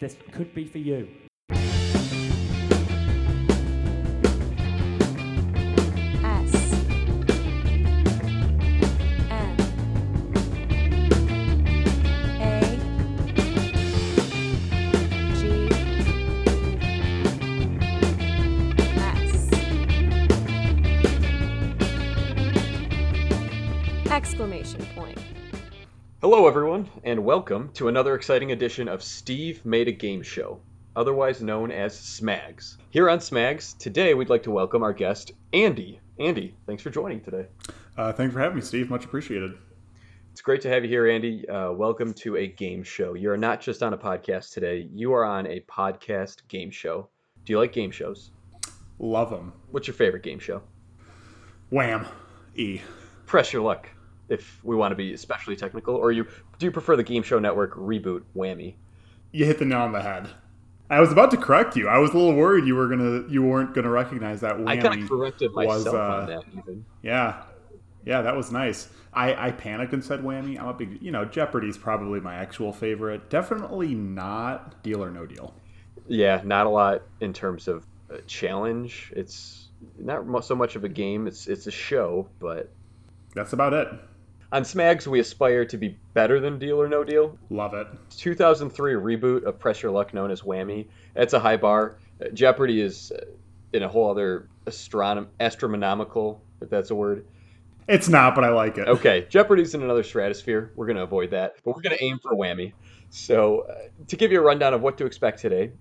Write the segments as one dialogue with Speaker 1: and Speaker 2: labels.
Speaker 1: This could be for you.
Speaker 2: Hello, everyone, and welcome to another exciting edition of Steve Made a Game Show, otherwise known as SMAGs. Here on SMAGs, today we'd like to welcome our guest, Andy. Andy, thanks for joining today.
Speaker 3: Uh, thanks for having me, Steve. Much appreciated.
Speaker 2: It's great to have you here, Andy. Uh, welcome to a game show. You're not just on a podcast today, you are on a podcast game show. Do you like game shows?
Speaker 3: Love them.
Speaker 2: What's your favorite game show?
Speaker 3: Wham. E.
Speaker 2: Press your luck, if we want to be especially technical, or you do you prefer the Game Show Network reboot Whammy?
Speaker 3: You hit the nail on the head. I was about to correct you. I was a little worried you were gonna you weren't gonna recognize that whammy.
Speaker 2: I kind of corrected myself
Speaker 3: was, uh,
Speaker 2: on that even.
Speaker 3: Yeah. Yeah, that was nice. I, I panicked and said whammy. I'm a big you know, Jeopardy's probably my actual favorite. Definitely not Deal or No Deal.
Speaker 2: Yeah, not a lot in terms of challenge. It's not so much of a game. It's it's a show, but
Speaker 3: That's about it.
Speaker 2: On Smags we aspire to be better than Deal or No Deal.
Speaker 3: Love it.
Speaker 2: 2003 reboot of Press Your Luck, known as Whammy. It's a high bar. Uh, Jeopardy is uh, in a whole other astronom- astronomical, if that's a word.
Speaker 3: It's not, but I like it.
Speaker 2: Okay, Jeopardy's in another stratosphere. We're going to avoid that, but we're going to aim for Whammy. So, uh, to give you a rundown of what to expect today,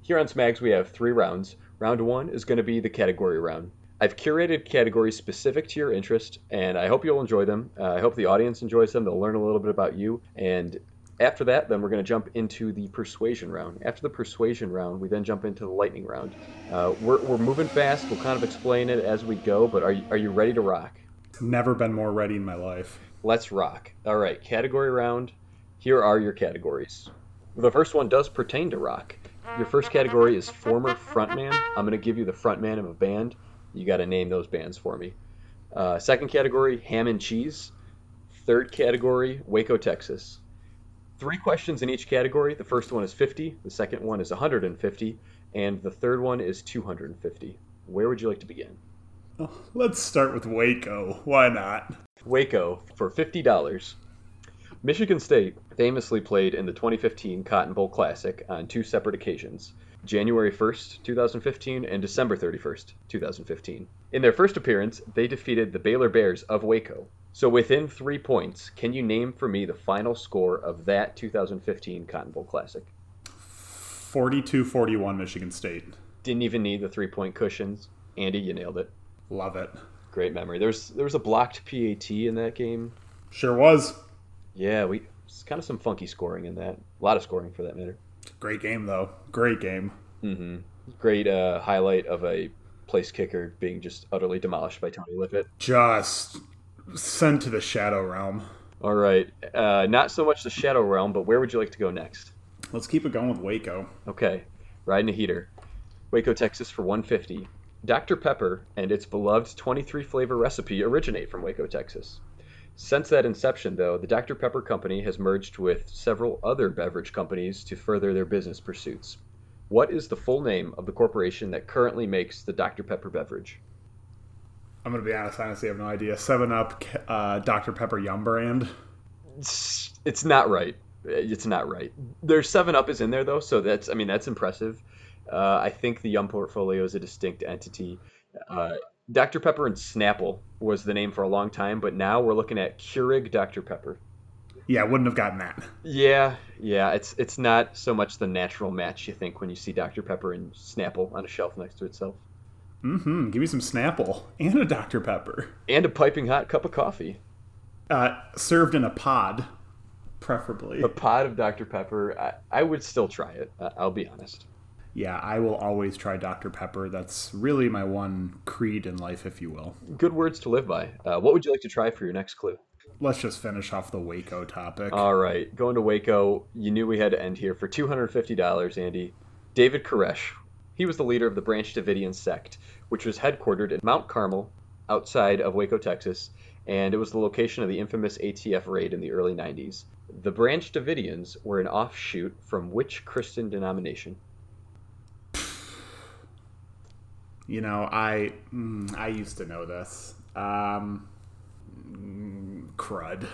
Speaker 2: here on Smags we have three rounds. Round one is going to be the category round. I've curated categories specific to your interest, and I hope you'll enjoy them. Uh, I hope the audience enjoys them. They'll learn a little bit about you. And after that, then we're going to jump into the persuasion round. After the persuasion round, we then jump into the lightning round. Uh, we're, we're moving fast. We'll kind of explain it as we go, but are you, are you ready to rock?
Speaker 3: Never been more ready in my life.
Speaker 2: Let's rock. All right, category round. Here are your categories. The first one does pertain to rock. Your first category is former frontman. I'm going to give you the frontman of a band. You got to name those bands for me. Uh, second category, ham and cheese. Third category, Waco, Texas. Three questions in each category. The first one is 50, the second one is 150, and the third one is 250. Where would you like to begin?
Speaker 3: Oh, let's start with Waco. Why not?
Speaker 2: Waco for $50. Michigan State famously played in the 2015 Cotton Bowl Classic on two separate occasions January 1st, 2015, and December 31st, 2015. In their first appearance, they defeated the Baylor Bears of Waco. So, within three points, can you name for me the final score of that 2015 Cotton Bowl Classic?
Speaker 3: 42 41 Michigan State.
Speaker 2: Didn't even need the three point cushions. Andy, you nailed it.
Speaker 3: Love it.
Speaker 2: Great memory. There's there was a blocked PAT in that game.
Speaker 3: Sure was.
Speaker 2: Yeah, we it's kind of some funky scoring in that. A lot of scoring for that matter.
Speaker 3: Great game, though. Great game.
Speaker 2: Mm-hmm. Great uh, highlight of a place kicker being just utterly demolished by Tony Lippett.
Speaker 3: Just sent to the Shadow Realm.
Speaker 2: All right, uh, not so much the Shadow Realm, but where would you like to go next?
Speaker 3: Let's keep it going with Waco.
Speaker 2: Okay, riding a heater. Waco, Texas for 150. Dr. Pepper and its beloved 23 flavor recipe originate from Waco, Texas. Since that inception, though, the Dr. Pepper Company has merged with several other beverage companies to further their business pursuits. What is the full name of the corporation that currently makes the Dr. Pepper beverage?
Speaker 3: I'm going to be honest, honestly, I have no idea. 7 Up, uh, Dr. Pepper Yum Brand.
Speaker 2: It's, it's not right. It's not right. There's Seven Up is in there though, so that's I mean that's impressive. Uh, I think the Yum portfolio is a distinct entity. Uh, Dr Pepper and Snapple was the name for a long time, but now we're looking at Keurig Dr Pepper.
Speaker 3: Yeah, wouldn't have gotten that.
Speaker 2: Yeah, yeah, it's it's not so much the natural match you think when you see Dr Pepper and Snapple on a shelf next to itself,
Speaker 3: Mm-hmm. Give me some Snapple and a Dr. Pepper.
Speaker 2: and a piping hot cup of coffee.
Speaker 3: Uh, served in a pod, preferably.
Speaker 2: A pod of Dr Pepper. I, I would still try it. I'll be honest.
Speaker 3: Yeah, I will always try Dr. Pepper. That's really my one creed in life, if you will.
Speaker 2: Good words to live by. Uh, what would you like to try for your next clue?
Speaker 3: Let's just finish off the Waco topic.
Speaker 2: All right, going to Waco. You knew we had to end here for two hundred fifty dollars, Andy. David Koresh. He was the leader of the Branch Davidian sect, which was headquartered in Mount Carmel, outside of Waco, Texas, and it was the location of the infamous ATF raid in the early '90s. The Branch Davidians were an offshoot from which Christian denomination?
Speaker 3: You know, I mm, I used to know this. Um, crud.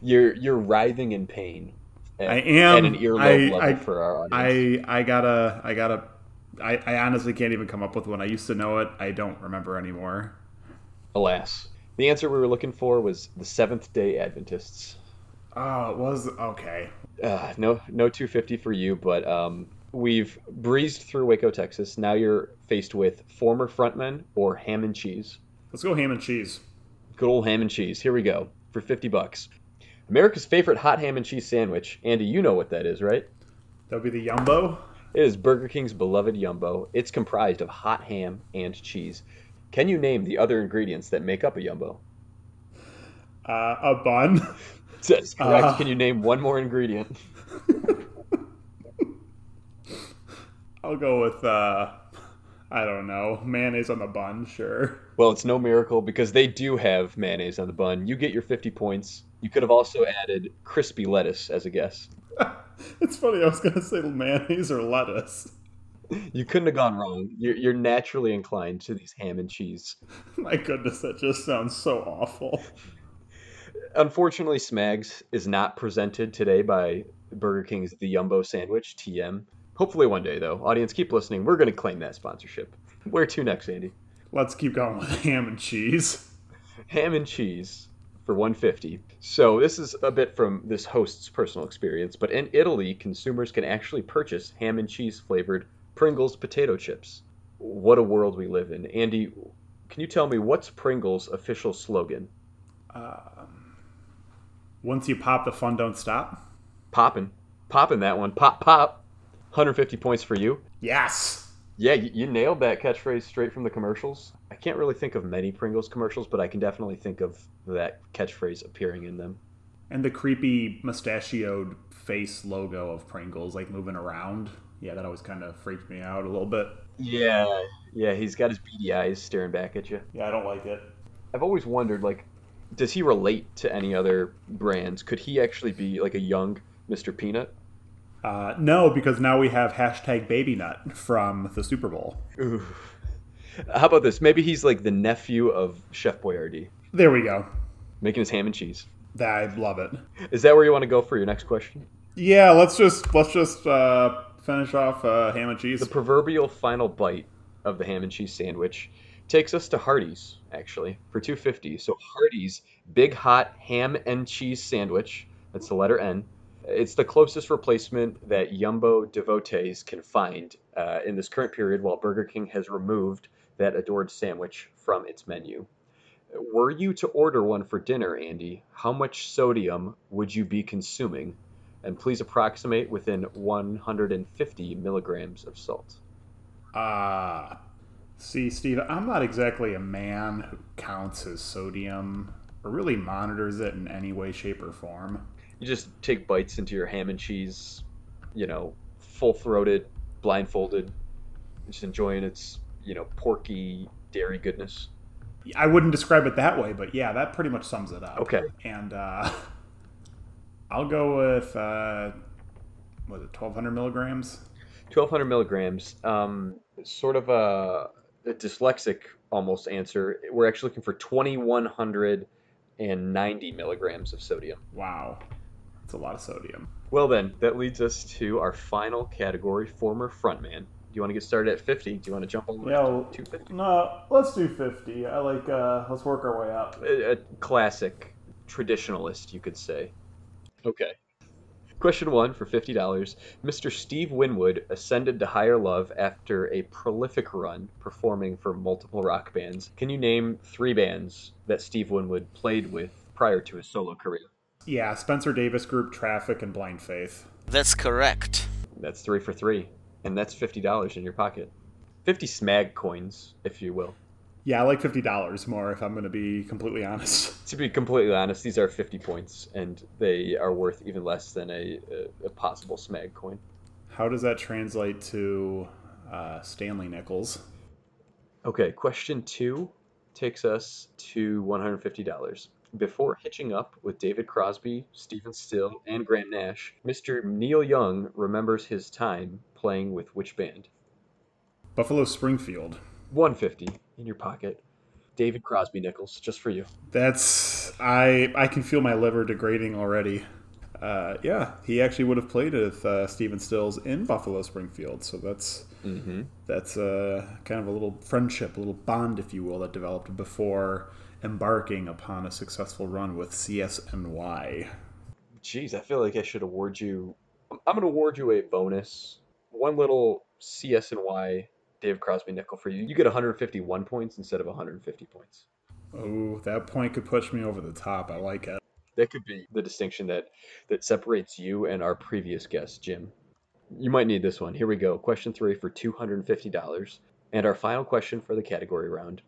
Speaker 2: You're you're writhing in pain. At,
Speaker 3: I am
Speaker 2: at an earlobe
Speaker 3: I, I,
Speaker 2: for our audience.
Speaker 3: I I gotta I gotta I, I honestly can't even come up with one. I used to know it. I don't remember anymore.
Speaker 2: Alas, the answer we were looking for was the Seventh Day Adventists.
Speaker 3: Oh, it was okay.
Speaker 2: Uh, no, no 250 for you, but um, we've breezed through Waco, Texas. Now you're faced with former frontman or ham and cheese.
Speaker 3: Let's go ham and cheese.
Speaker 2: Good old ham and cheese. Here we go for 50 bucks. America's favorite hot ham and cheese sandwich. Andy, you know what that is, right?
Speaker 3: That would be the Yumbo.
Speaker 2: It is Burger King's beloved Yumbo. It's comprised of hot ham and cheese. Can you name the other ingredients that make up a Yumbo?
Speaker 3: Uh, a bun.
Speaker 2: That's correct.
Speaker 3: Uh.
Speaker 2: Can you name one more ingredient?
Speaker 3: I'll go with uh, I don't know mayonnaise on the bun. Sure.
Speaker 2: Well, it's no miracle because they do have mayonnaise on the bun. You get your 50 points. You could have also added crispy lettuce as a guess.
Speaker 3: it's funny. I was gonna say mayonnaise or lettuce.
Speaker 2: You couldn't have gone wrong. You're, you're naturally inclined to these ham and cheese.
Speaker 3: My goodness, that just sounds so awful.
Speaker 2: Unfortunately, Smags is not presented today by Burger King's The Yumbo Sandwich, TM. Hopefully one day, though. Audience, keep listening. We're going to claim that sponsorship. Where to next, Andy?
Speaker 3: Let's keep going with ham and cheese.
Speaker 2: Ham and cheese for 150. So this is a bit from this host's personal experience, but in Italy, consumers can actually purchase ham and cheese flavored Pringles potato chips. What a world we live in. Andy, can you tell me what's Pringles' official slogan?
Speaker 3: Um, once you pop, the fun don't stop.
Speaker 2: Popping, popping that one. Pop, pop. 150 points for you.
Speaker 3: Yes.
Speaker 2: Yeah, you, you nailed that catchphrase straight from the commercials. I can't really think of many Pringles commercials, but I can definitely think of that catchphrase appearing in them.
Speaker 3: And the creepy mustachioed face logo of Pringles, like moving around. Yeah, that always kind of freaked me out a little bit.
Speaker 2: Yeah, yeah, he's got his beady eyes staring back at you.
Speaker 3: Yeah, I don't like it.
Speaker 2: I've always wondered, like, does he relate to any other brands? Could he actually be like a young Mr. Peanut?
Speaker 3: Uh, no, because now we have hashtag baby nut from the Super Bowl.
Speaker 2: Ooh. How about this? Maybe he's like the nephew of Chef Boyardee,
Speaker 3: There we go.
Speaker 2: making his ham and cheese.
Speaker 3: That I love it.
Speaker 2: Is that where you want to go for your next question?
Speaker 3: Yeah, let's just let's just uh, finish off uh, ham and cheese.
Speaker 2: The proverbial final bite of the ham and cheese sandwich takes us to Hardee's, actually, for 250. So Hardee's Big Hot Ham and Cheese Sandwich, that's the letter N. It's the closest replacement that Yumbo devotees can find uh, in this current period while Burger King has removed that adored sandwich from its menu. Were you to order one for dinner, Andy, how much sodium would you be consuming? And please approximate within 150 milligrams of salt.
Speaker 3: Uh, see, Steve, I'm not exactly a man who counts his sodium or really monitors it in any way, shape, or form.
Speaker 2: You just take bites into your ham and cheese, you know, full throated, blindfolded, just enjoying its, you know, porky dairy goodness.
Speaker 3: I wouldn't describe it that way, but yeah, that pretty much sums it up.
Speaker 2: Okay.
Speaker 3: And uh, I'll go with, uh, was it 1200 milligrams?
Speaker 2: 1200 milligrams. Um, sort of a, a dyslexic almost answer. We're actually looking for 2190 milligrams of sodium.
Speaker 3: Wow. That's a lot of sodium.
Speaker 2: Well, then, that leads us to our final category former frontman. Do you want to get started at 50? Do you want to jump all the way
Speaker 3: Yeah, well,
Speaker 2: to 250?
Speaker 3: no, let's do 50. I like, uh, let's work our way up.
Speaker 2: a, a classic traditionalist, you could say. Okay. Question one for $50. Mr. Steve Winwood ascended to higher love after a prolific run performing for multiple rock bands. Can you name three bands that Steve Winwood played with prior to his solo career?
Speaker 3: Yeah, Spencer Davis Group, Traffic, and Blind Faith.
Speaker 1: That's correct.
Speaker 2: That's three for three, and that's $50 in your pocket. 50 smag coins, if you will.
Speaker 3: Yeah, I like $50 more if I'm going to be completely honest.
Speaker 2: To be completely honest, these are 50 points, and they are worth even less than a, a, a possible smag coin.
Speaker 3: How does that translate to uh, Stanley Nichols?
Speaker 2: Okay, question two takes us to $150. Before hitching up with David Crosby, Stephen Still, and Graham Nash, Mr. Neil Young remembers his time playing with which band?
Speaker 3: Buffalo Springfield.
Speaker 2: 150 in your pocket. David Crosby Nichols, just for you.
Speaker 3: That's I I can feel my liver degrading already. Uh, yeah, he actually would have played with uh, Stephen Stills in Buffalo Springfield, so that's
Speaker 2: Mm-hmm.
Speaker 3: that's uh, kind of a little friendship, a little bond, if you will, that developed before embarking upon a successful run with CSNY.
Speaker 2: Jeez, I feel like I should award you. I'm going to award you a bonus. One little CSNY Dave Crosby nickel for you. You get 151 points instead of 150 points.
Speaker 3: Oh, that point could push me over the top. I like it.
Speaker 2: That could be the distinction that that separates you and our previous guest, Jim. You might need this one. Here we go. Question three for $250. And our final question for the category round.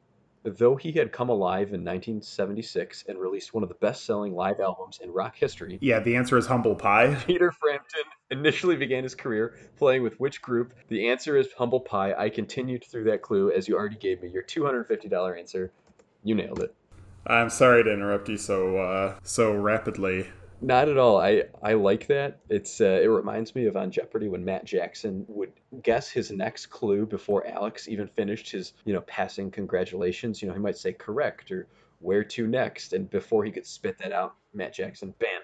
Speaker 2: Though he had come alive in 1976 and released one of the best selling live albums in rock history,
Speaker 3: Yeah, the answer is Humble Pie.
Speaker 2: Peter Frampton initially began his career playing with which group? The answer is Humble Pie. I continued through that clue as you already gave me your $250 answer. You nailed it.
Speaker 3: I'm sorry to interrupt you so uh, so rapidly.
Speaker 2: Not at all. I, I like that. It's uh, it reminds me of on Jeopardy when Matt Jackson would guess his next clue before Alex even finished his you know passing congratulations. You know he might say correct or where to next, and before he could spit that out, Matt Jackson, bam,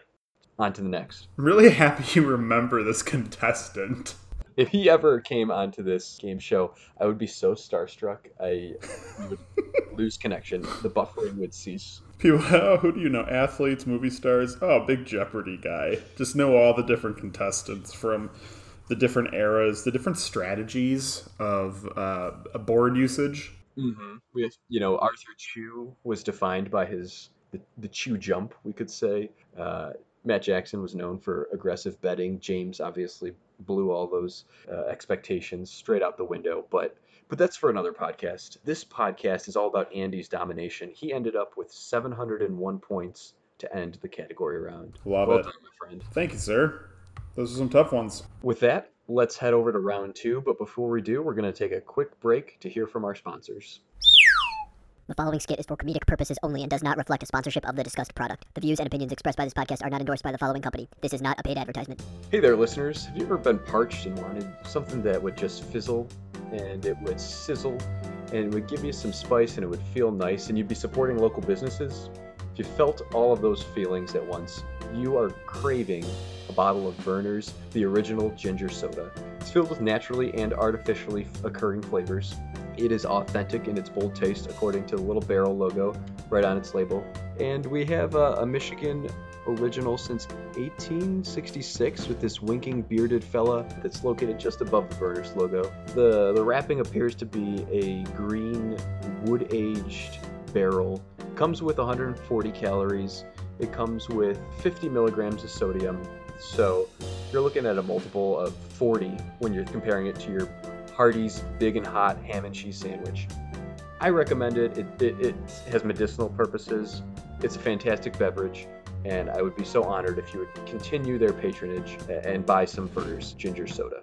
Speaker 2: on to the next.
Speaker 3: I'm really happy you remember this contestant.
Speaker 2: If he ever came onto this game show, I would be so starstruck. I would lose connection. The buffering would cease.
Speaker 3: People, oh, who do you know? Athletes, movie stars. Oh, big Jeopardy guy. Just know all the different contestants from the different eras, the different strategies of uh, board usage.
Speaker 2: Mm-hmm. With you know, Arthur Chu was defined by his the, the Chu jump, we could say. Uh, Matt Jackson was known for aggressive betting. James obviously blew all those uh, expectations straight out the window. But but that's for another podcast. This podcast is all about Andy's domination. He ended up with 701 points to end the category round.
Speaker 3: Love
Speaker 2: well
Speaker 3: it.
Speaker 2: done, my friend.
Speaker 3: Thank you, sir. Those are some tough ones.
Speaker 2: With that, let's head over to round two. But before we do, we're going to take a quick break to hear from our sponsors.
Speaker 1: The following skit is for comedic purposes only and does not reflect a sponsorship of the discussed product. The views and opinions expressed by this podcast are not endorsed by the following company. This is not a paid advertisement.
Speaker 2: Hey there, listeners. Have you ever been parched and wanted something that would just fizzle and it would sizzle and it would give you some spice and it would feel nice and you'd be supporting local businesses? If you felt all of those feelings at once, you are craving a bottle of Vernors, the original ginger soda. It's filled with naturally and artificially occurring flavors. It is authentic in its bold taste, according to the little barrel logo right on its label. And we have a, a Michigan original since 1866 with this winking bearded fella that's located just above the Vernors logo. The the wrapping appears to be a green wood aged barrel. Comes with 140 calories. It comes with 50 milligrams of sodium. So you're looking at a multiple of 40 when you're comparing it to your Hardee's Big and Hot ham and cheese sandwich. I recommend it. It, it. it has medicinal purposes. It's a fantastic beverage, and I would be so honored if you would continue their patronage and buy some Vernors ginger soda.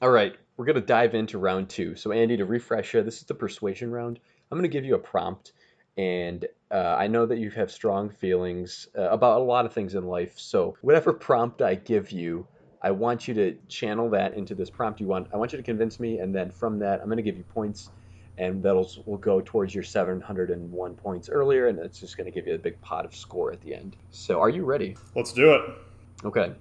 Speaker 2: All right, we're going to dive into round two. So, Andy, to refresh you, this is the persuasion round. I'm going to give you a prompt, and uh, I know that you have strong feelings uh, about a lot of things in life. So, whatever prompt I give you, I want you to channel that into this prompt you want. I want you to convince me, and then from that, I'm going to give you points, and that'll will go towards your 701 points earlier, and it's just going to give you a big pot of score at the end. So, are you ready?
Speaker 3: Let's do it.
Speaker 2: Okay.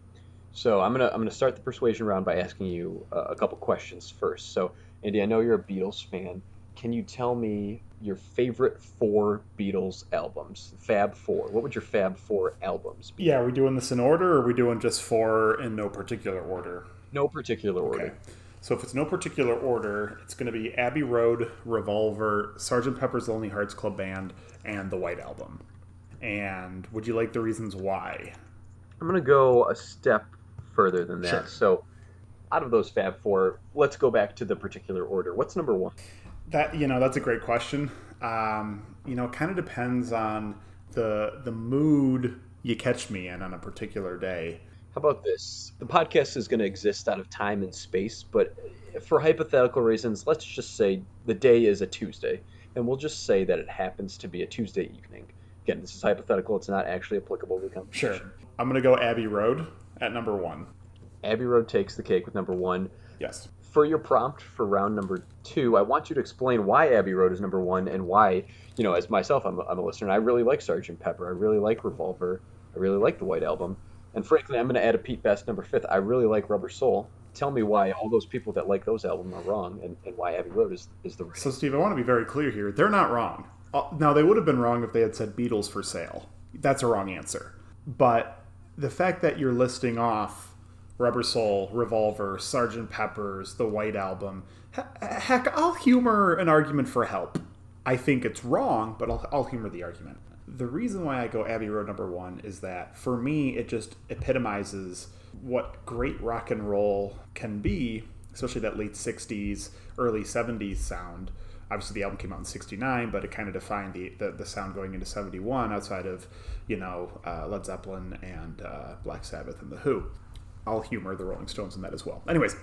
Speaker 2: So I'm gonna I'm gonna start the persuasion round by asking you uh, a couple questions first. So Andy, I know you're a Beatles fan. Can you tell me your favorite four Beatles albums? Fab Four. What would your Fab Four albums be?
Speaker 3: Yeah, are we doing this in order or are we doing just four in no particular order?
Speaker 2: No particular order.
Speaker 3: Okay. So if it's no particular order, it's going to be Abbey Road, Revolver, Sgt. Pepper's Lonely Hearts Club Band, and the White Album. And would you like the reasons why?
Speaker 2: I'm gonna go a step further than that.
Speaker 3: Sure.
Speaker 2: So out of those Fab Four, let's go back to the particular order. What's number one?
Speaker 3: That you know, that's a great question. Um, you know, it kind of depends on the the mood you catch me in on a particular day.
Speaker 2: How about this? The podcast is going to exist out of time and space, but for hypothetical reasons, let's just say the day is a Tuesday, and we'll just say that it happens to be a Tuesday evening. Again, this is hypothetical. It's not actually applicable to the
Speaker 3: Sure. I'm going to go Abbey Road at number one.
Speaker 2: Abbey Road takes the cake with number one.
Speaker 3: Yes.
Speaker 2: For your prompt for round number two, I want you to explain why Abbey Road is number one and why, you know, as myself, I'm a, I'm a listener, and I really like Sgt. Pepper. I really like Revolver. I really like the White Album. And frankly, I'm going to add a Pete Best number fifth. I really like Rubber Soul. Tell me why all those people that like those albums are wrong and, and why Abbey Road is, is the right.
Speaker 3: So, Steve, I want to be very clear here. They're not wrong. Uh, Now, they would have been wrong if they had said Beatles for sale. That's a wrong answer. But the fact that you're listing off Rubber Soul, Revolver, Sgt. Pepper's, The White Album, he- heck, I'll humor an argument for help. I think it's wrong, but I'll, I'll humor the argument. The reason why I go Abbey Road number one is that for me, it just epitomizes what great rock and roll can be, especially that late 60s, early 70s sound. Obviously, the album came out in 69, but it kind of defined the, the, the sound going into 71 outside of, you know, uh, Led Zeppelin and uh, Black Sabbath and The Who. I'll humor the Rolling Stones in that as well. Anyways,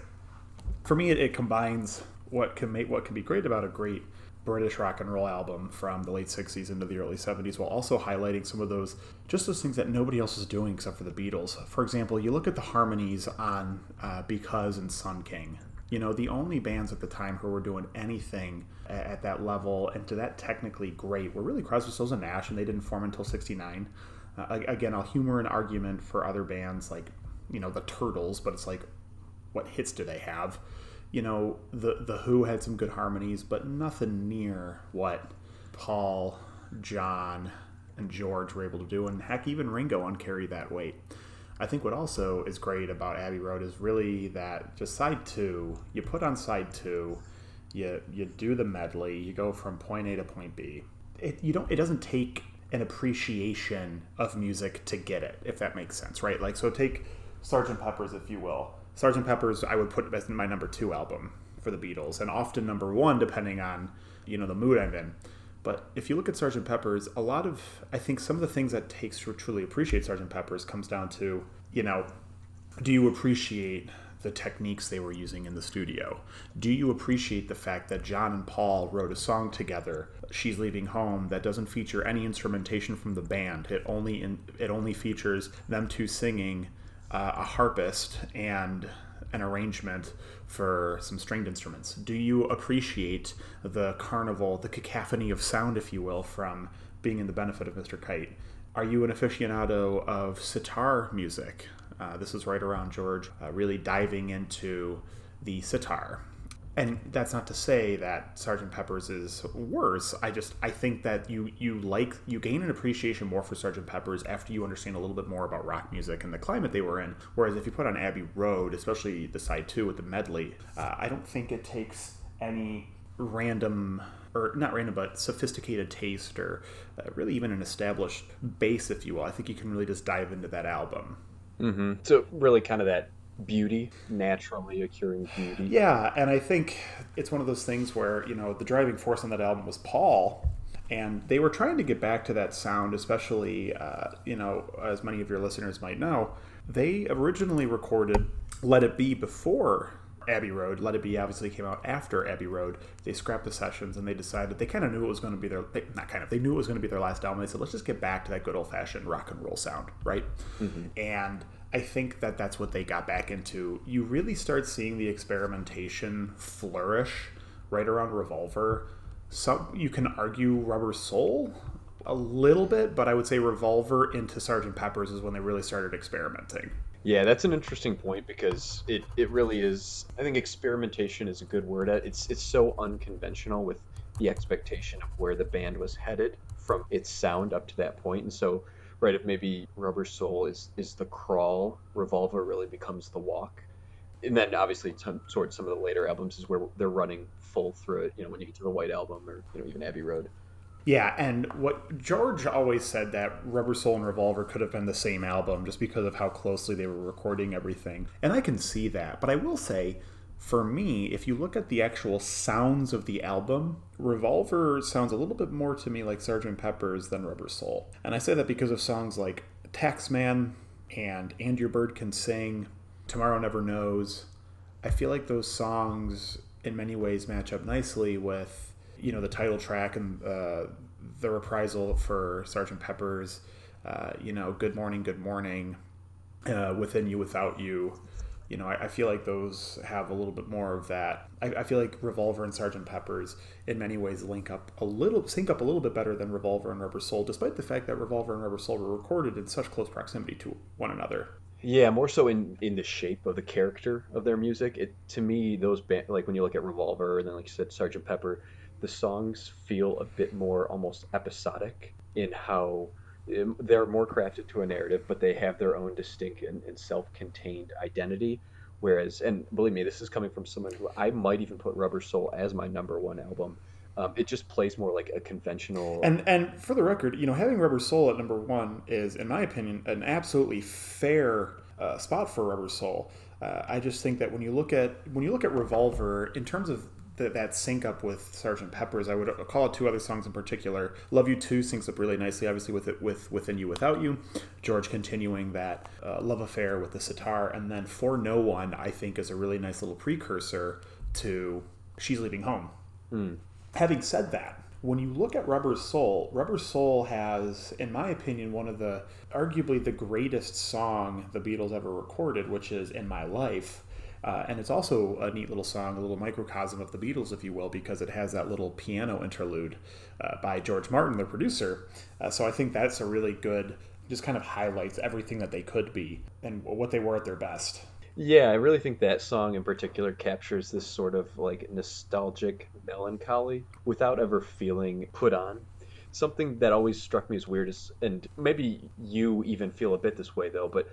Speaker 3: for me, it, it combines what can make what can be great about a great British rock and roll album from the late '60s into the early '70s, while also highlighting some of those just those things that nobody else is doing except for the Beatles. For example, you look at the harmonies on uh, "Because" and "Sun King." You know, the only bands at the time who were doing anything at that level and to that technically great were really Crosby, Stills, and Nash, and they didn't form until '69. Uh, again, I'll humor an argument for other bands like, you know, the Turtles, but it's like, what hits do they have? You know, the the Who had some good harmonies, but nothing near what Paul, John, and George were able to do, and heck, even Ringo on "Carry that weight. I think what also is great about Abbey Road is really that just side two, you put on side two, you you do the medley, you go from point A to point B. It you don't it doesn't take an appreciation of music to get it, if that makes sense, right? Like so take Sgt. Pepper's if you will. Sgt. Pepper's I would put as my number two album for the Beatles, and often number one depending on, you know, the mood I'm in. But if you look at Sgt. Pepper's, a lot of I think some of the things that takes to truly appreciate Sgt. Pepper's comes down to, you know, do you appreciate the techniques they were using in the studio? Do you appreciate the fact that John and Paul wrote a song together, "She's Leaving Home," that doesn't feature any instrumentation from the band? It only in, it only features them two singing, uh, a harpist, and an arrangement for some stringed instruments. Do you appreciate the carnival, the cacophony of sound, if you will, from being in the benefit of Mr. Kite? Are you an aficionado of sitar music? Uh, this is right around George uh, really diving into the sitar. And that's not to say that Sergeant Pepper's is worse. I just I think that you you like you gain an appreciation more for Sergeant Pepper's after you understand a little bit more about rock music and the climate they were in. Whereas if you put on Abbey Road, especially the side two with the medley, uh, I don't think it takes any random or not random but sophisticated taste or uh, really even an established base, if you will. I think you can really just dive into that album.
Speaker 2: Mm-hmm. So really, kind of that beauty, naturally occurring beauty.
Speaker 3: Yeah, and I think it's one of those things where, you know, the driving force on that album was Paul, and they were trying to get back to that sound, especially, uh, you know, as many of your listeners might know, they originally recorded Let It Be before Abbey Road. Let It Be obviously came out after Abbey Road. They scrapped the sessions and they decided they kind of knew it was going to be their they, not kind of they knew it was going to be their last album. They said let's just get back to that good old fashioned rock and roll sound, right? And I think that that's what they got back into. You really start seeing the experimentation flourish right around Revolver. Some you can argue Rubber Soul a little bit, but I would say Revolver into Sergeant Pepper's is when they really started experimenting.
Speaker 2: Yeah, that's an interesting point because it, it really is. I think experimentation is a good word. It's it's so unconventional with the expectation of where the band was headed from its sound up to that point, and so right if maybe Rubber Soul is is the crawl, Revolver really becomes the walk, and then obviously t- towards some of the later albums is where they're running full through it. You know, when you get to the White Album or you know even Abbey Road.
Speaker 3: Yeah, and what George always said that Rubber Soul and Revolver could have been the same album just because of how closely they were recording everything. And I can see that. But I will say, for me, if you look at the actual sounds of the album, Revolver sounds a little bit more to me like Sgt. Pepper's than Rubber Soul. And I say that because of songs like Taxman and And Your Bird Can Sing, Tomorrow Never Knows. I feel like those songs in many ways match up nicely with you know the title track and uh, the reprisal for Sergeant Pepper's, uh, you know, Good Morning, Good Morning, uh, Within You, Without You. You know, I, I, feel like those have a little bit more of that. I, I, feel like Revolver and Sergeant Pepper's, in many ways, link up a little, sync up a little bit better than Revolver and Rubber Soul, despite the fact that Revolver and Rubber Soul were recorded in such close proximity to one another.
Speaker 2: Yeah, more so in in the shape of the character of their music. It to me, those band, like when you look at Revolver and then like you said, Sergeant Pepper, the songs feel a bit more almost episodic in how they're more crafted to a narrative, but they have their own distinct and, and, self-contained identity. Whereas, and believe me, this is coming from someone who I might even put Rubber Soul as my number one album. Um, it just plays more like a conventional.
Speaker 3: And and for the record, you know, having Rubber Soul at number one is, in my opinion, an absolutely fair uh, spot for Rubber Soul. Uh, I just think that when you look at when you look at Revolver in terms of that, that sync up with Sergeant Pepper's. I would call it two other songs in particular. Love You Too syncs up really nicely, obviously with it with Within You Without You. George continuing that uh, love affair with the sitar, and then For No One, I think is a really nice little precursor to She's Leaving Home. Mm. Having said that, when you look at Rubber Soul, Rubber Soul has, in my opinion, one of the arguably the greatest song the Beatles ever recorded, which is In My Life. Uh, and it's also a neat little song, a little microcosm of the Beatles, if you will, because it has that little piano interlude uh, by George Martin, the producer. Uh, so I think that's a really good, just kind of highlights everything that they could be and what they were at their best.
Speaker 2: Yeah, I really think that song in particular captures this sort of like nostalgic melancholy without ever feeling put on. Something that always struck me as weird is, and maybe you even feel a bit this way though, but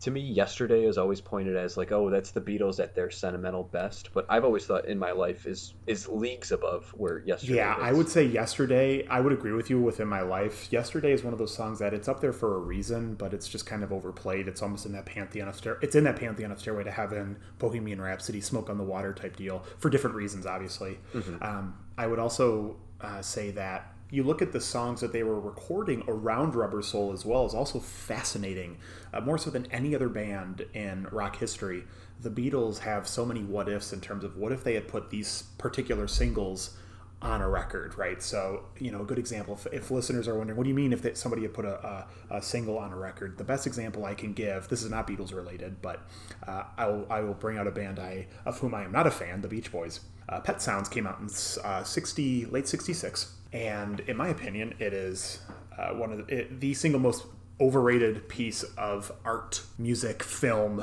Speaker 2: to me yesterday is always pointed as like oh that's the beatles at their sentimental best but i've always thought in my life is is leagues above where yesterday
Speaker 3: yeah
Speaker 2: is.
Speaker 3: i would say yesterday i would agree with you within my life yesterday is one of those songs that it's up there for a reason but it's just kind of overplayed it's almost in that pantheon of stair it's in that pantheon of stairway to heaven bohemian rhapsody smoke on the water type deal for different reasons obviously mm-hmm. um, i would also uh, say that you look at the songs that they were recording around Rubber Soul as well is also fascinating, uh, more so than any other band in rock history. The Beatles have so many what ifs in terms of what if they had put these particular singles on a record, right? So, you know, a good example, if, if listeners are wondering, what do you mean if they, somebody had put a, a, a, single on a record? The best example I can give, this is not Beatles related, but uh, I, will, I will bring out a band I, of whom I am not a fan, the Beach Boys. Uh, Pet Sounds came out in uh, 60, late 66 and in my opinion, it is uh, one of the, it, the single most overrated piece of art, music, film,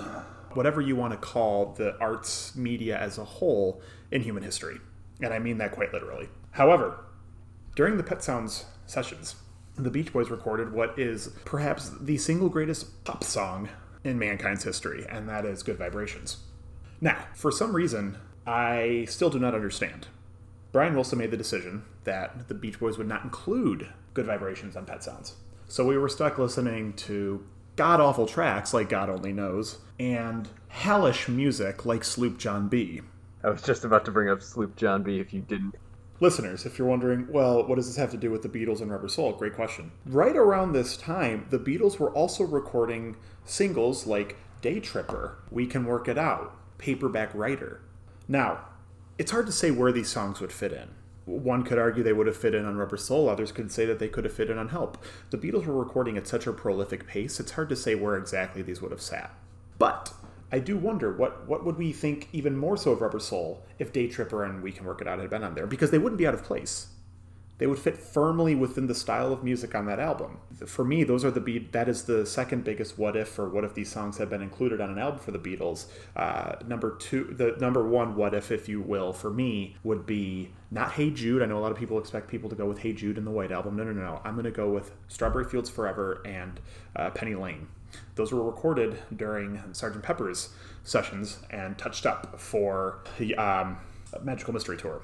Speaker 3: whatever you want to call the arts media as a whole in human history. And I mean that quite literally. However, during the Pet Sounds sessions, the Beach Boys recorded what is perhaps the single greatest pop song in mankind's history, and that is Good Vibrations. Now, for some reason, I still do not understand Brian Wilson made the decision that the Beach Boys would not include Good Vibrations on Pet Sounds. So we were stuck listening to god awful tracks like God Only Knows and hellish music like Sloop John B.
Speaker 2: I was just about to bring up Sloop John B if you didn't.
Speaker 3: Listeners, if you're wondering, well, what does this have to do with the Beatles and Rubber Soul? Great question. Right around this time, the Beatles were also recording singles like Day Tripper, We Can Work It Out, Paperback Writer. Now, it's hard to say where these songs would fit in. One could argue they would have fit in on Rubber Soul, others could say that they could have fit in on Help. The Beatles were recording at such a prolific pace, it's hard to say where exactly these would have sat. But I do wonder what what would we think even more so of Rubber Soul if Day Tripper and We Can Work It Out had been on there because they wouldn't be out of place they would fit firmly within the style of music on that album. For me, those are the beat. That is the second biggest what if, or what if these songs had been included on an album for the Beatles. Uh, number two, the number one what if, if you will, for me would be not Hey Jude. I know a lot of people expect people to go with Hey Jude in the White Album. No, no, no. I'm going to go with Strawberry Fields Forever and uh, Penny Lane. Those were recorded during Sgt. Pepper's sessions and touched up for the um, Magical Mystery Tour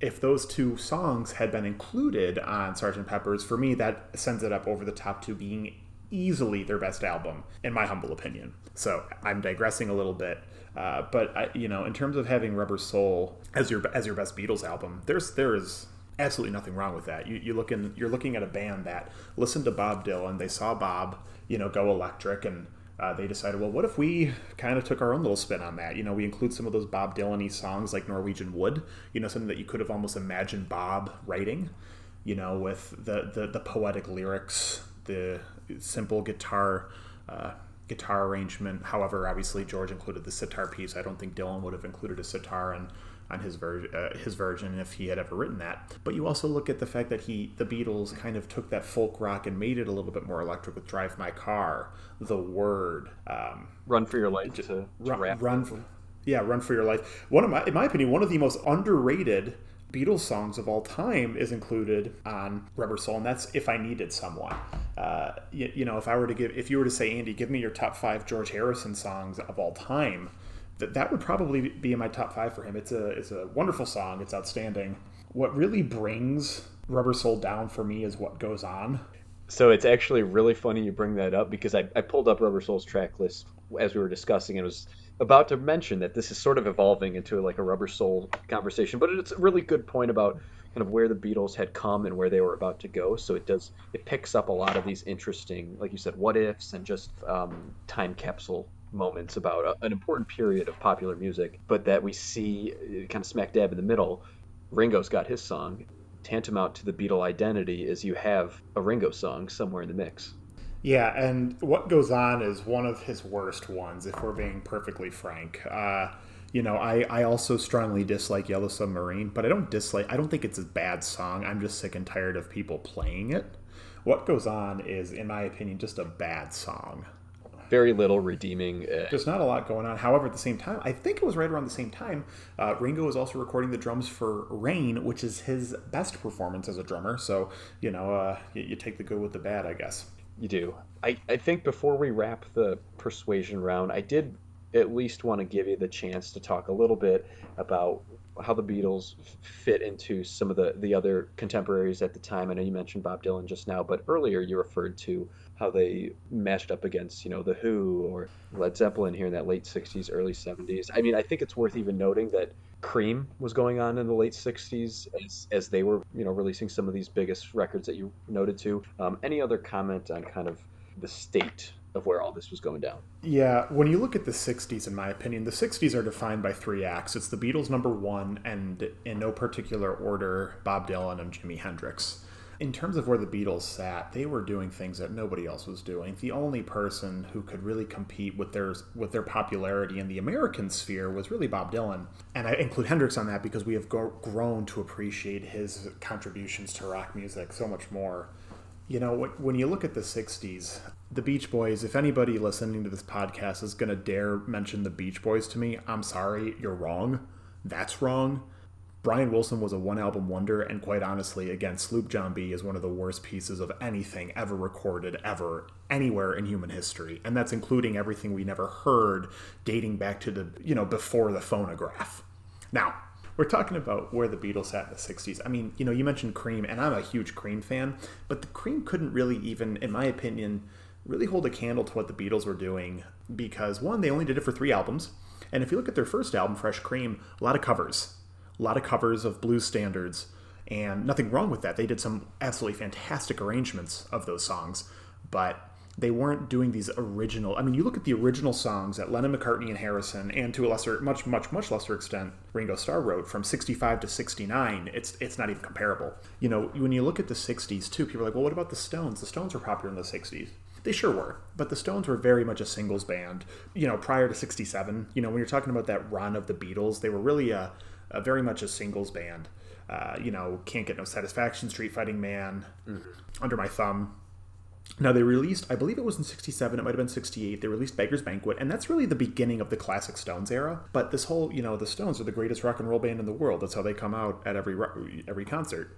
Speaker 3: if those two songs had been included on Sgt. Pepper's, for me, that sends it up over the top to being easily their best album, in my humble opinion. So I'm digressing a little bit, uh, but I, you know, in terms of having Rubber Soul as your as your best Beatles album, there's there is absolutely nothing wrong with that. You you look in, you're looking at a band that listened to Bob Dylan, they saw Bob, you know, go electric and uh, they decided, well, what if we kind of took our own little spin on that? You know, we include some of those Bob Dylan songs like Norwegian Wood, you know, something that you could have almost imagined Bob writing. you know, with the, the, the poetic lyrics, the simple guitar uh, guitar arrangement. However, obviously George included the sitar piece. I don't think Dylan would have included a sitar on on his version uh, his version if he had ever written that. But you also look at the fact that he the Beatles kind of took that folk rock and made it a little bit more electric with "Drive My Car," "The Word," um,
Speaker 2: Run for your life to, to
Speaker 3: run,
Speaker 2: rap.
Speaker 3: run for, yeah, run for your life. One of my, in my opinion, one of the most underrated Beatles songs of all time is included on Rubber Soul, and that's "If I Needed Someone." Uh, you, you know, if I were to give, if you were to say, Andy, give me your top five George Harrison songs of all time, that that would probably be in my top five for him. It's a it's a wonderful song. It's outstanding. What really brings Rubber Soul down for me is what goes on.
Speaker 2: So it's actually really funny you bring that up because I, I pulled up Rubber Soul's track list as we were discussing and was about to mention that this is sort of evolving into like a Rubber Soul conversation, but it's a really good point about kind of where the Beatles had come and where they were about to go. So it does it picks up a lot of these interesting, like you said, what ifs and just um, time capsule moments about a, an important period of popular music, but that we see uh, kind of smack dab in the middle. Ringo's got his song. Tantamount to the Beatle identity is you have a Ringo song somewhere in the mix.
Speaker 3: Yeah, and what goes on is one of his worst ones, if we're being perfectly frank. Uh, you know, I, I also strongly dislike Yellow Submarine, but I don't dislike, I don't think it's a bad song. I'm just sick and tired of people playing it. What goes on is, in my opinion, just a bad song.
Speaker 2: Very little redeeming. Uh,
Speaker 3: There's not a lot going on. However, at the same time, I think it was right around the same time, uh, Ringo was also recording the drums for Rain, which is his best performance as a drummer. So, you know, uh, you, you take the good with the bad, I guess.
Speaker 2: You do. I, I think before we wrap the persuasion round, I did at least want to give you the chance to talk a little bit about how the Beatles fit into some of the, the other contemporaries at the time. I know you mentioned Bob Dylan just now, but earlier you referred to how they matched up against, you know, The Who or Led Zeppelin here in that late 60s, early 70s. I mean, I think it's worth even noting that Cream was going on in the late 60s as, as they were, you know, releasing some of these biggest records that you noted to. Um, any other comment on kind of the state of where all this was going down?
Speaker 3: Yeah, when you look at the 60s, in my opinion, the 60s are defined by three acts it's the Beatles, number one, and in no particular order, Bob Dylan and Jimi Hendrix. In terms of where the Beatles sat, they were doing things that nobody else was doing. The only person who could really compete with their with their popularity in the American sphere was really Bob Dylan, and I include Hendrix on that because we have go- grown to appreciate his contributions to rock music so much more. You know, when you look at the 60s, the Beach Boys, if anybody listening to this podcast is going to dare mention the Beach Boys to me, I'm sorry, you're wrong. That's wrong. Brian Wilson was a one album wonder, and quite honestly, again, Sloop John is one of the worst pieces of anything ever recorded, ever, anywhere in human history. And that's including everything we never heard dating back to the, you know, before the phonograph. Now, we're talking about where the Beatles sat in the 60s. I mean, you know, you mentioned Cream, and I'm a huge Cream fan, but the Cream couldn't really even, in my opinion, really hold a candle to what the Beatles were doing because, one, they only did it for three albums. And if you look at their first album, Fresh Cream, a lot of covers, a lot of covers of blues standards, and nothing wrong with that. They did some absolutely fantastic arrangements of those songs, but they weren't doing these original. I mean, you look at the original songs that Lennon, McCartney, and Harrison, and to a lesser, much, much, much lesser extent, Ringo Starr wrote from '65 to '69. It's it's not even comparable. You know, when you look at the '60s too, people are like, well, what about the Stones? The Stones were popular in the '60s. They sure were, but the Stones were very much a singles band. You know, prior to '67, you know, when you're talking about that run of the Beatles, they were really a, a very much a singles band. Uh, you know, can't get no satisfaction, Street Fighting Man, mm-hmm. Under My Thumb. Now they released, I believe it was in '67, it might have been '68. They released Beggar's Banquet, and that's really the beginning of the classic Stones era. But this whole, you know, the Stones are the greatest rock and roll band in the world. That's how they come out at every every concert.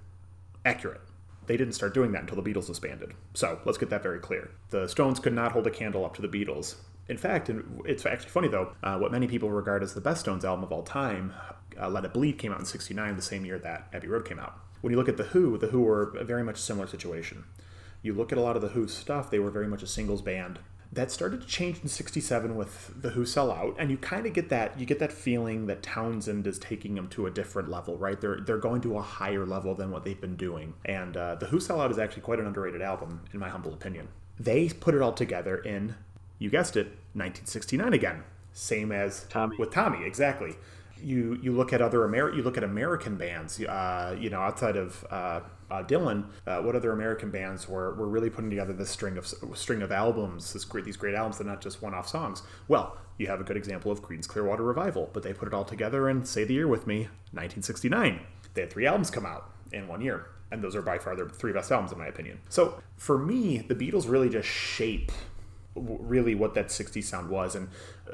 Speaker 3: Accurate. They didn't start doing that until the Beatles disbanded. So let's get that very clear. The Stones could not hold a candle up to the Beatles. In fact, it's actually funny though, uh, what many people regard as the best Stones album of all time, uh, Let It Bleed, came out in '69, the same year that Abbey Road came out. When you look at The Who, The Who were a very much similar situation you look at a lot of the Who stuff, they were very much a singles band. That started to change in '67 with the Who sell out, and you kind of get that you get that feeling that Townshend is taking them to a different level, right? They're they're going to a higher level than what they've been doing, and uh, the Who sell out is actually quite an underrated album, in my humble opinion. They put it all together in, you guessed it, 1969 again, same as
Speaker 2: Tommy
Speaker 3: with Tommy, exactly. You you look at other Amer- you look at American bands, uh, you know, outside of uh, uh, Dylan, what other American bands were, were really putting together this string of string of albums, this great these great albums, that not just one-off songs. Well, you have a good example of Creedence Clearwater Revival, but they put it all together and say the year with me, 1969. They had three albums come out in one year, and those are by far their three best albums in my opinion. So for me, the Beatles really just shape really what that 60s sound was and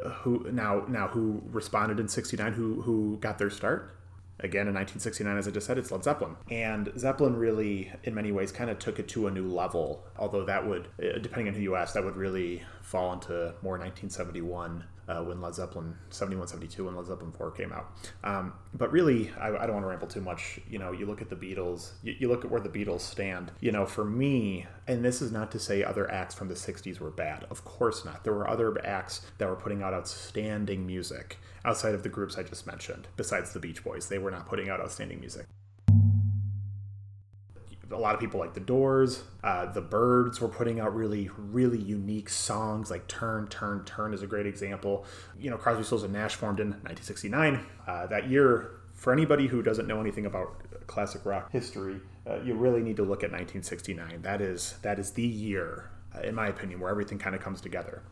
Speaker 3: uh, who now now who responded in 69 who who got their start. Again in 1969 as i just said it's led zeppelin. And zeppelin really in many ways kind of took it to a new level although that would uh, depending on who you ask that would really fall into more 1971 uh, when Led Zeppelin 71, 72, when Led Zeppelin 4 came out. Um, but really, I, I, don't want to ramble too much. You know, you look at the Beatles, you, you, look at where the Beatles stand. You know, for me, and this is not to say other acts from the 60s were bad. Of course not. There were other acts that were putting out outstanding music outside of the groups I just mentioned, besides the Beach Boys. They were not putting out outstanding music a lot of people like the Doors. Uh, the Byrds were putting out really, really unique songs like "Turn, Turn, Turn" is a great example. You know, Crosby, Stills and Nash formed in 1969. Uh, that year, for anybody who doesn't know anything about classic rock history, uh, you really need to look at 1969. That is that is the year, uh, in my opinion, where everything kind of comes together.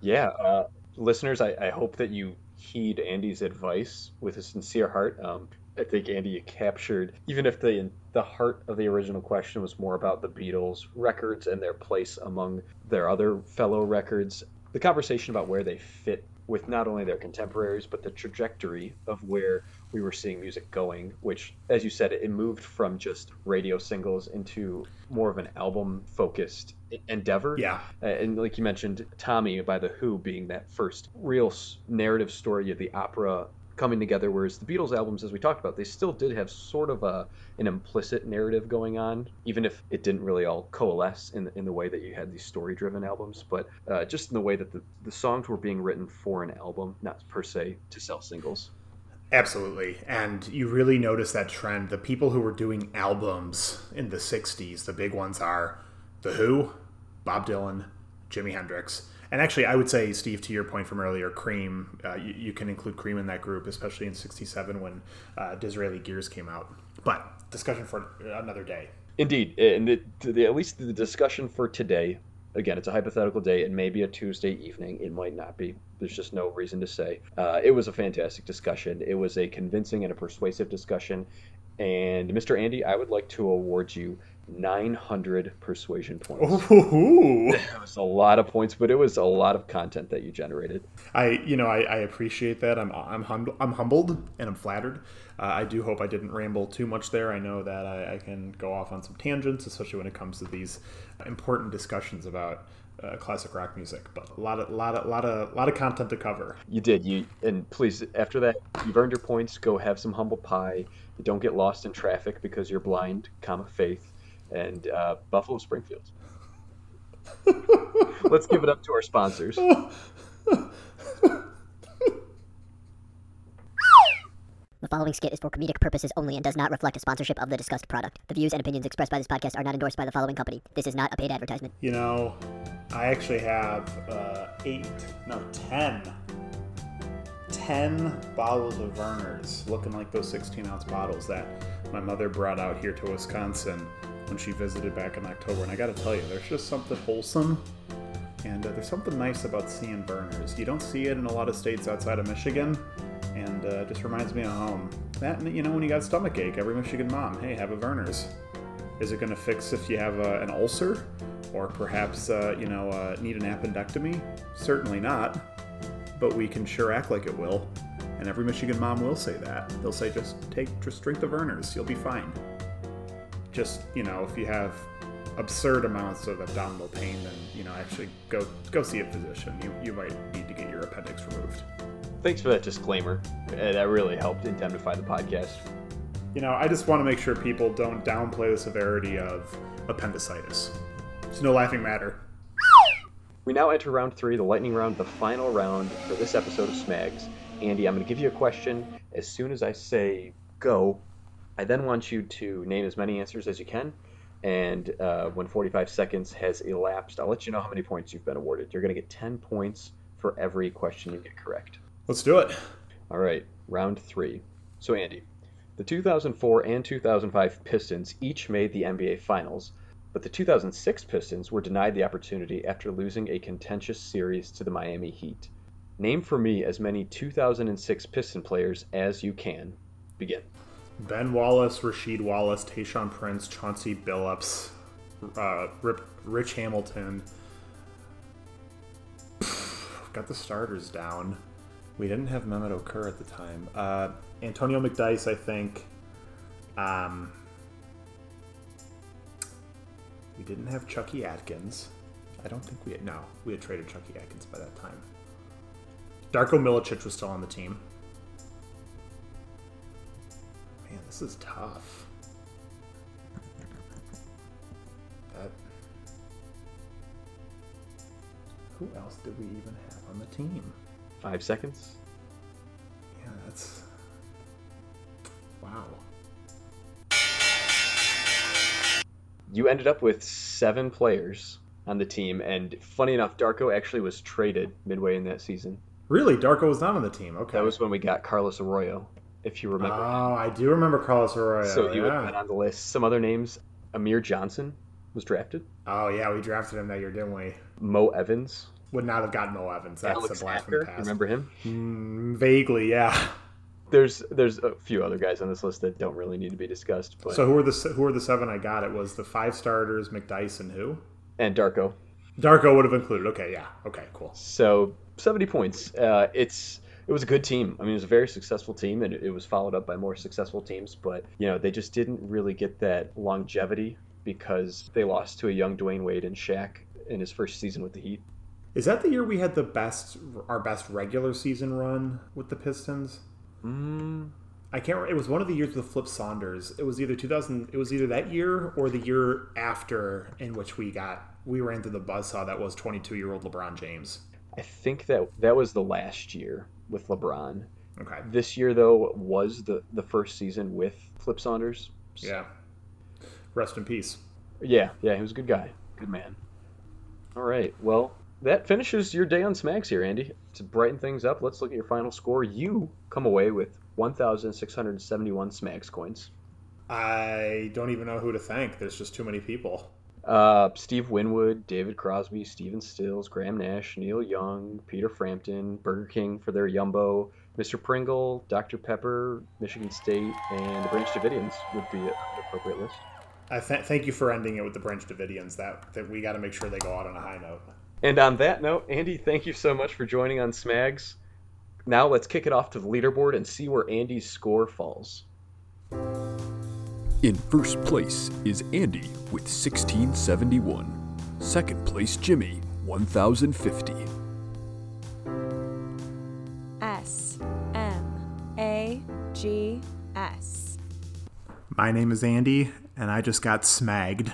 Speaker 2: Yeah, uh, listeners, I, I, hope that you heed Andy's advice with a sincere heart. Um, I think Andy you captured even if the the heart of the original question was more about the Beatles records and their place among their other fellow records. The conversation about where they fit with not only their contemporaries but the trajectory of where we were seeing music going, which, as you said, it moved from just radio singles into more of an album focused endeavor.
Speaker 3: Yeah.
Speaker 2: And like you mentioned, Tommy by The Who being that first real narrative story of the opera coming together. Whereas the Beatles albums, as we talked about, they still did have sort of a an implicit narrative going on, even if it didn't really all coalesce in the, in the way that you had these story driven albums, but uh, just in the way that the, the songs were being written for an album, not per se to sell singles.
Speaker 3: Absolutely. And you really notice that trend. The people who were doing albums in the 60s, the big ones are The Who, Bob Dylan, Jimi Hendrix and actually, I would say, Steve, to your point from earlier, Cream, uh, you, you, can include Cream in that group, especially in '67 when uh, Disraeli Gears came out. But discussion for another day.
Speaker 2: Indeed, and the, at least the discussion for today. Again, it's a hypothetical day. It may be a Tuesday evening. It might not be. There's just no reason to say. Uh, it was a fantastic discussion. It was a convincing and a persuasive discussion. And Mr. Andy, I would like to award you 900 persuasion points.
Speaker 3: Ooh.
Speaker 2: It was a lot of points, but it was a lot of content that you generated.
Speaker 3: I, you know, I, I appreciate that. I'm, I'm, hum- I'm humbled and I'm flattered. Uh, I do hope I didn't ramble too much there. I know that I, I, can go off on some tangents, especially when it comes to these important discussions about uh, classic rock music. But a lot of, lot of, lot of, lot of content to cover.
Speaker 2: You did. You and please, after that, you've earned your points. Go have some humble pie. Don't get lost in traffic because you're blind, comma faith and uh, Buffalo Springfield. Let's give it up to our sponsors.
Speaker 1: The following skit is for comedic purposes only and does not reflect a sponsorship of the discussed product. The views and opinions expressed by this podcast are not endorsed by the following company. This is not a paid advertisement.
Speaker 3: You know, I actually have uh, eight, no, ten, ten bottles of Vernors, looking like those 16 ounce bottles that my mother brought out here to Wisconsin when she visited back in October. And I got to tell you, there's just something wholesome and uh, there's something nice about seeing Vernors. You don't see it in a lot of states outside of Michigan, and uh, just reminds me of home. That you know, when you got stomach ache, every Michigan mom, hey, have a Vernors. Is it going to fix if you have uh, an ulcer, or perhaps uh, you know uh, need an appendectomy? Certainly not. But we can sure act like it will, and every Michigan mom will say that. They'll say, just take, just drink the Vernors, you'll be fine just you know if you have absurd amounts of abdominal pain, then you know actually go go see a physician. You you might need to get your appendix removed.
Speaker 2: Thanks for that disclaimer. Uh, that really helped indemnify the podcast.
Speaker 3: You know, I just want to make sure people don't downplay the severity of appendicitis. It's no laughing matter.
Speaker 2: We now enter round three, the lightning round, the final round for this episode of Smags. Andy, I'm going to give you a question. As soon as I say go, I then want you to name as many answers as you can. And uh, when 45 seconds has elapsed, I'll let you know how many points you've been awarded. You're going to get 10 points for every question you get correct.
Speaker 3: Let's do it.
Speaker 2: All right. round three. So, Andy, the 2004 and 2005 Pistons each made the NBA Finals, but the 2006 Pistons were denied the opportunity after losing a contentious series to the Miami Heat. Name for me as many 2006 Piston players as you can. Begin.
Speaker 3: Ben Wallace, Rasheed Wallace, Tayshaun Prince, Chauncey Billups, uh, Rip, Rich Hamilton. Got the starters down. We didn't have Mehmet Okur at the time. Uh, Antonio McDyess, I think. Um, we didn't have Chucky Atkins. I don't think we had. No, we had traded Chucky Atkins by that time. Darko Milicic was still on the team. Man, this is tough. That. Who else did we even have on the team?
Speaker 2: Five seconds.
Speaker 3: Yeah, that's. Wow.
Speaker 2: You ended up with seven players on the team, and funny enough, Darko actually was traded midway in that season.
Speaker 3: Really, Darko was not on the team. Okay.
Speaker 2: That was when we got Carlos Arroyo, if you remember.
Speaker 3: Oh, I do remember Carlos Arroyo.
Speaker 2: so you would have been on the list. Some other names: Amir Johnson was drafted.
Speaker 3: Oh yeah, we drafted him that year, didn't we?
Speaker 2: Mo Evans,
Speaker 3: Would not have gotten Mo Evans. That's
Speaker 2: Alex
Speaker 3: a blast from
Speaker 2: Acker,
Speaker 3: the past.
Speaker 2: remember him?
Speaker 3: Mm, vaguely, yeah.
Speaker 2: There's there's a few other guys on this list that don't really need to be discussed, but
Speaker 3: So who are the who are the seven I got? It was the five starters, McDyess and who?
Speaker 2: and Darko.
Speaker 3: Darko would have included. Okay, yeah. Okay, cool.
Speaker 2: So 70 points. Uh, it's it was a good team. I mean, it was a very successful team, and it, was followed up by more successful teams. But you know, they just didn't really get that longevity because they lost to a young Dwyane Wade and Shaq in his first season with the Heat.
Speaker 3: Is that the year we had the best our best regular season run with the Pistons?
Speaker 2: Mm,
Speaker 3: I can't. remember. It was one of the years with Flip Saunders. It was either 2000. It was either that year or the year after, in which we got we ran through the buzzsaw that was 22 year old LeBron James.
Speaker 2: I think that that was the last year with LeBron.
Speaker 3: Okay.
Speaker 2: This year, though, was the the first season with Flip Saunders.
Speaker 3: Yeah. Rest in peace.
Speaker 2: Yeah, yeah, he was a good guy, good man. All right, well, that finishes your day on Smags here, Andy. To brighten things up, let's look at your final score. You come away with 1,671 Smags coins.
Speaker 3: I don't even know who to thank. There's just too many people.
Speaker 2: Uh, Steve Winwood, David Crosby, Stephen Stills, Graham Nash, Neil Young, Peter Frampton, Burger King for their Yumbo, Mr. Pringle, Dr. Pepper, Michigan State, and the Branch Davidians would be an appropriate list.
Speaker 3: I th- thank you for ending it with the Branch Davidians. That that we got to make sure they go out on a high note.
Speaker 2: And on that note, Andy, thank you so much for joining on Smags. Now let's kick it off to the leaderboard and see where Andy's score falls.
Speaker 4: In first place is Andy with 1671. Second place, Jimmy, 1050.
Speaker 5: S M A G S.
Speaker 3: My name is Andy, and I just got smagged.